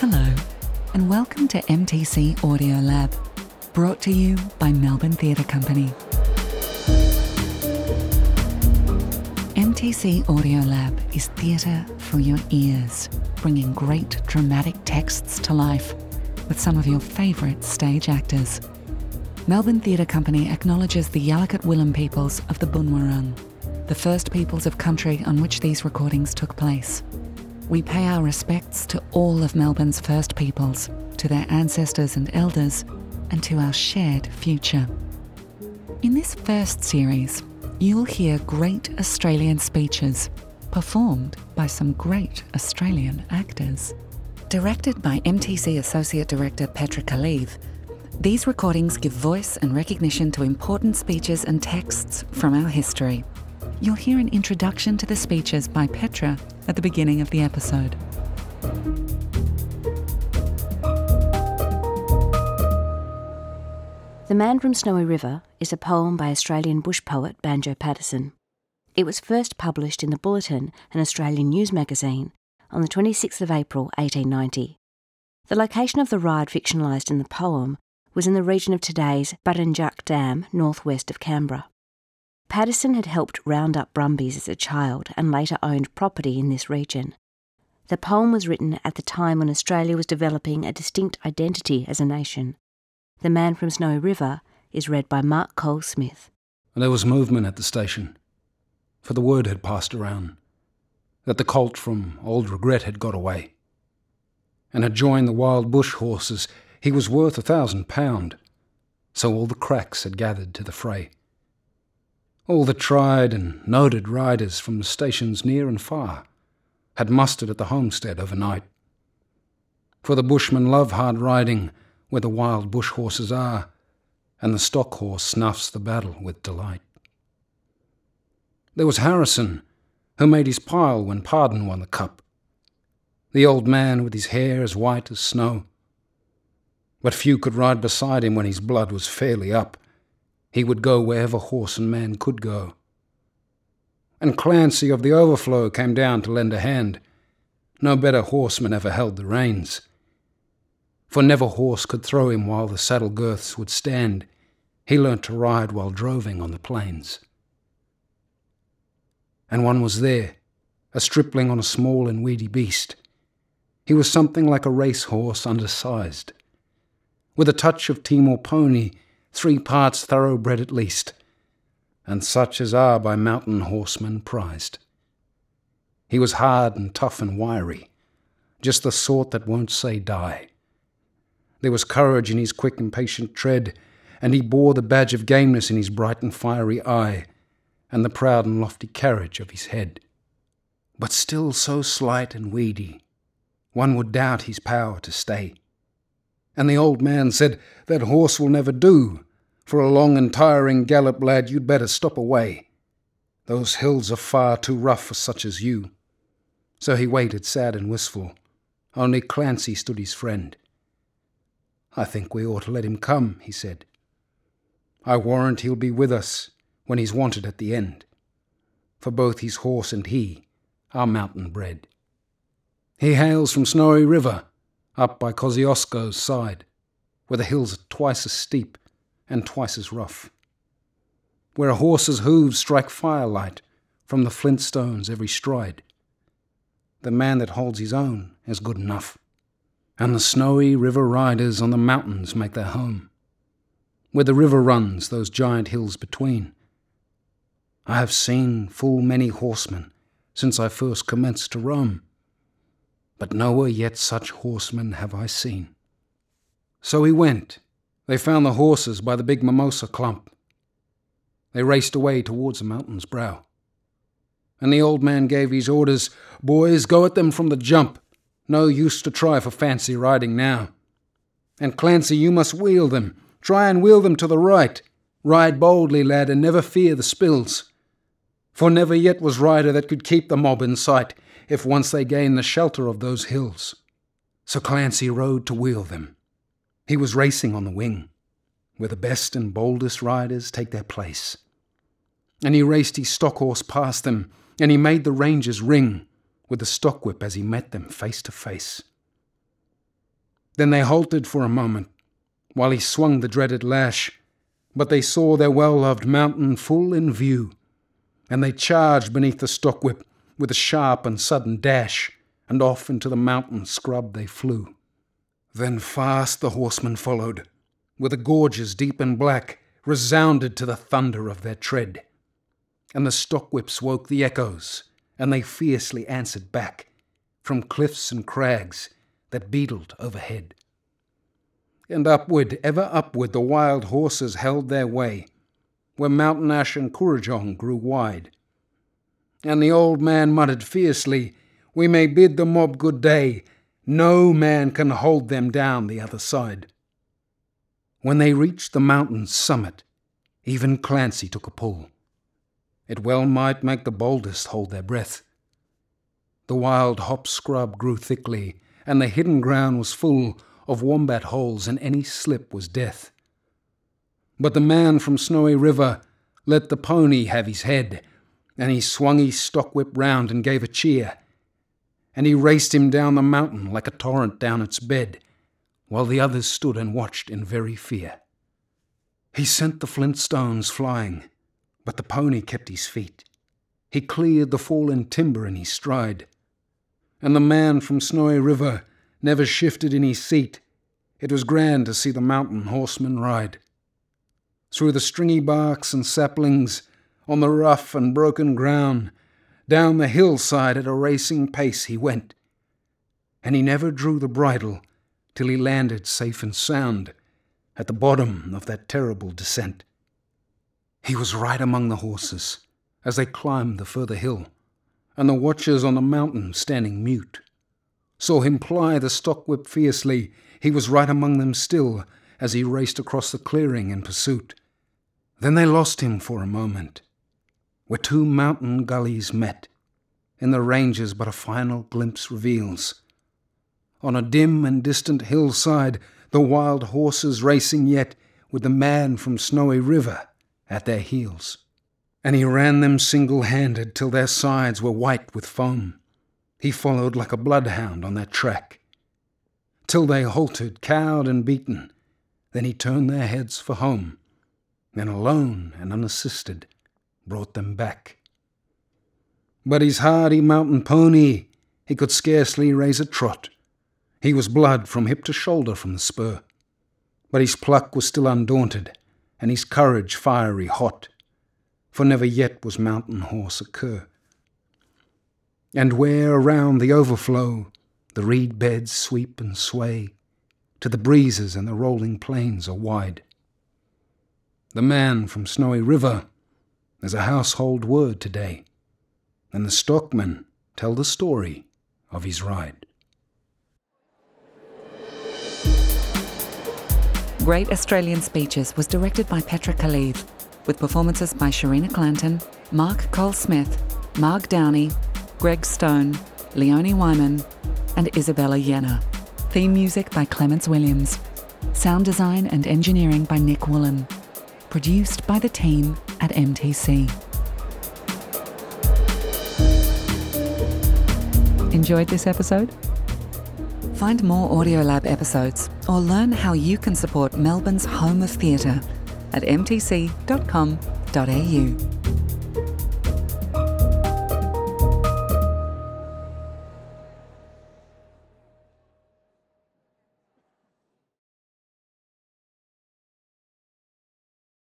Hello, and welcome to MTC Audio Lab, brought to you by Melbourne Theatre Company. MTC Audio Lab is theatre for your ears, bringing great dramatic texts to life with some of your favourite stage actors. Melbourne Theatre Company acknowledges the Yalukit Willam peoples of the Bunwurrung, the first peoples of country on which these recordings took place. We pay our respects to all of Melbourne's First Peoples, to their ancestors and elders, and to our shared future. In this first series, you'll hear great Australian speeches performed by some great Australian actors. Directed by MTC Associate Director Petra Kalive, these recordings give voice and recognition to important speeches and texts from our history. You'll hear an introduction to the speeches by Petra at the beginning of the episode. The Man from Snowy River is a poem by Australian bush poet Banjo Paterson. It was first published in the Bulletin, an Australian news magazine, on the 26th of April 1890. The location of the ride fictionalised in the poem was in the region of today's Burrinjuck Dam, northwest of Canberra. Paterson had helped round up brumbies as a child and later owned property in this region. The poem was written at the time when Australia was developing a distinct identity as a nation. The Man from Snowy River is read by Mark Coles Smith. There was movement at the station, for the word had passed around that the colt from Old Regret had got away, and had joined the wild bush horses. He was worth a thousand pound, so all the cracks had gathered to the fray. All the tried and noted riders from the stations near and far had mustered at the homestead overnight. For the bushmen love hard riding where the wild bush horses are, and the stock horse snuffs the battle with delight. There was Harrison, who made his pile when Pardon won the cup, the old man with his hair as white as snow. But few could ride beside him when his blood was fairly up he would go wherever horse and man could go. And Clancy of the Overflow came down to lend a hand. No better horseman ever held the reins. For never horse could throw him while the saddle girths would stand. He learnt to ride while droving on the plains. And one was there, a stripling on a small and weedy beast. He was something like a race horse undersized. With a touch of Timor pony, three parts thoroughbred at least, and such as are by mountain horsemen prized. He was hard and tough and wiry, just the sort that won't say die. There was courage in his quick, impatient tread, and he bore the badge of gameness in his bright and fiery eye, and the proud and lofty carriage of his head. But still so slight and weedy, one would doubt his power to stay. And the old man said, That horse will never do. For a long and tiring gallop, lad, you'd better stop away. Those hills are far too rough for such as you. So he waited, sad and wistful. Only Clancy stood his friend. I think we ought to let him come, he said. I warrant he'll be with us when he's wanted at the end. For both his horse and he are mountain bred. He hails from Snowy River, up by Kosciuszko's side, where the hills are twice as steep and twice as rough, where a horse's hooves strike firelight from the flint stones every stride. The man that holds his own is good enough, and the snowy river riders on the mountains make their home, where the river runs those giant hills between. I have seen full many horsemen since I first commenced to roam but nowhere yet such horsemen have I seen. So he went. They found the horses by the big mimosa clump. They raced away towards the mountain's brow. And the old man gave his orders Boys, go at them from the jump. No use to try for fancy riding now. And Clancy, you must wheel them. Try and wheel them to the right. Ride boldly, lad, and never fear the spills. For never yet was rider that could keep the mob in sight if once they gained the shelter of those hills. So Clancy rode to wheel them. He was racing on the wing, where the best and boldest riders take their place. And he raced his stock horse past them, and he made the rangers ring with the stockwhip as he met them face to face. Then they halted for a moment while he swung the dreaded lash, but they saw their well loved mountain full in view, and they charged beneath the stockwhip with a sharp and sudden dash, and off into the mountain scrub they flew. Then fast the horsemen followed, where the gorges deep and black resounded to the thunder of their tread. And the stockwhips woke the echoes, and they fiercely answered back from cliffs and crags that beetled overhead. And upward, ever upward, the wild horses held their way, where Mountain Ash and Kurrajong grew wide. And the old man muttered fiercely, We may bid the mob good day, no man can hold them down the other side. When they reached the mountain's summit, even Clancy took a pull. It well might make the boldest hold their breath. The wild hop scrub grew thickly, and the hidden ground was full of wombat holes, and any slip was death. But the man from Snowy River let the pony have his head, and he swung his stockwhip round and gave a cheer and he raced him down the mountain like a torrent down its bed, while the others stood and watched in very fear. He sent the flint stones flying, but the pony kept his feet. He cleared the fallen timber in his stride. And the man from Snowy River never shifted in his seat. It was grand to see the mountain horseman ride. Through the stringy barks and saplings, on the rough and broken ground, down the hillside at a racing pace he went, and he never drew the bridle till he landed safe and sound at the bottom of that terrible descent. He was right among the horses as they climbed the further hill, and the watchers on the mountain standing mute. Saw him ply the stockwhip fiercely, he was right among them still as he raced across the clearing in pursuit. Then they lost him for a moment where two mountain gullies met. In the ranges, but a final glimpse reveals. On a dim and distant hillside, the wild horses racing yet, with the man from Snowy River at their heels. And he ran them single handed till their sides were white with foam. He followed like a bloodhound on their track. Till they halted, cowed and beaten. Then he turned their heads for home. Then alone and unassisted, brought them back. But his hardy mountain pony, he could scarcely raise a trot. He was blood from hip to shoulder from the spur. But his pluck was still undaunted, and his courage fiery hot, for never yet was mountain horse a cur. And where around the overflow the reed beds sweep and sway, to the breezes and the rolling plains are wide. The man from Snowy River as a household word today, and the stockmen tell the story of his ride. Great Australian Speeches was directed by Petra Kalive, with performances by Sharina Clanton, Mark Coles Smith, Mark Downey, Greg Stone, Leonie Wyman, and Isabella Yena. Theme music by Clemence Williams. Sound design and engineering by Nick Woolen produced by the team at MTC. Enjoyed this episode? Find more Audiolab episodes or learn how you can support Melbourne's home of theatre at mtc.com.au.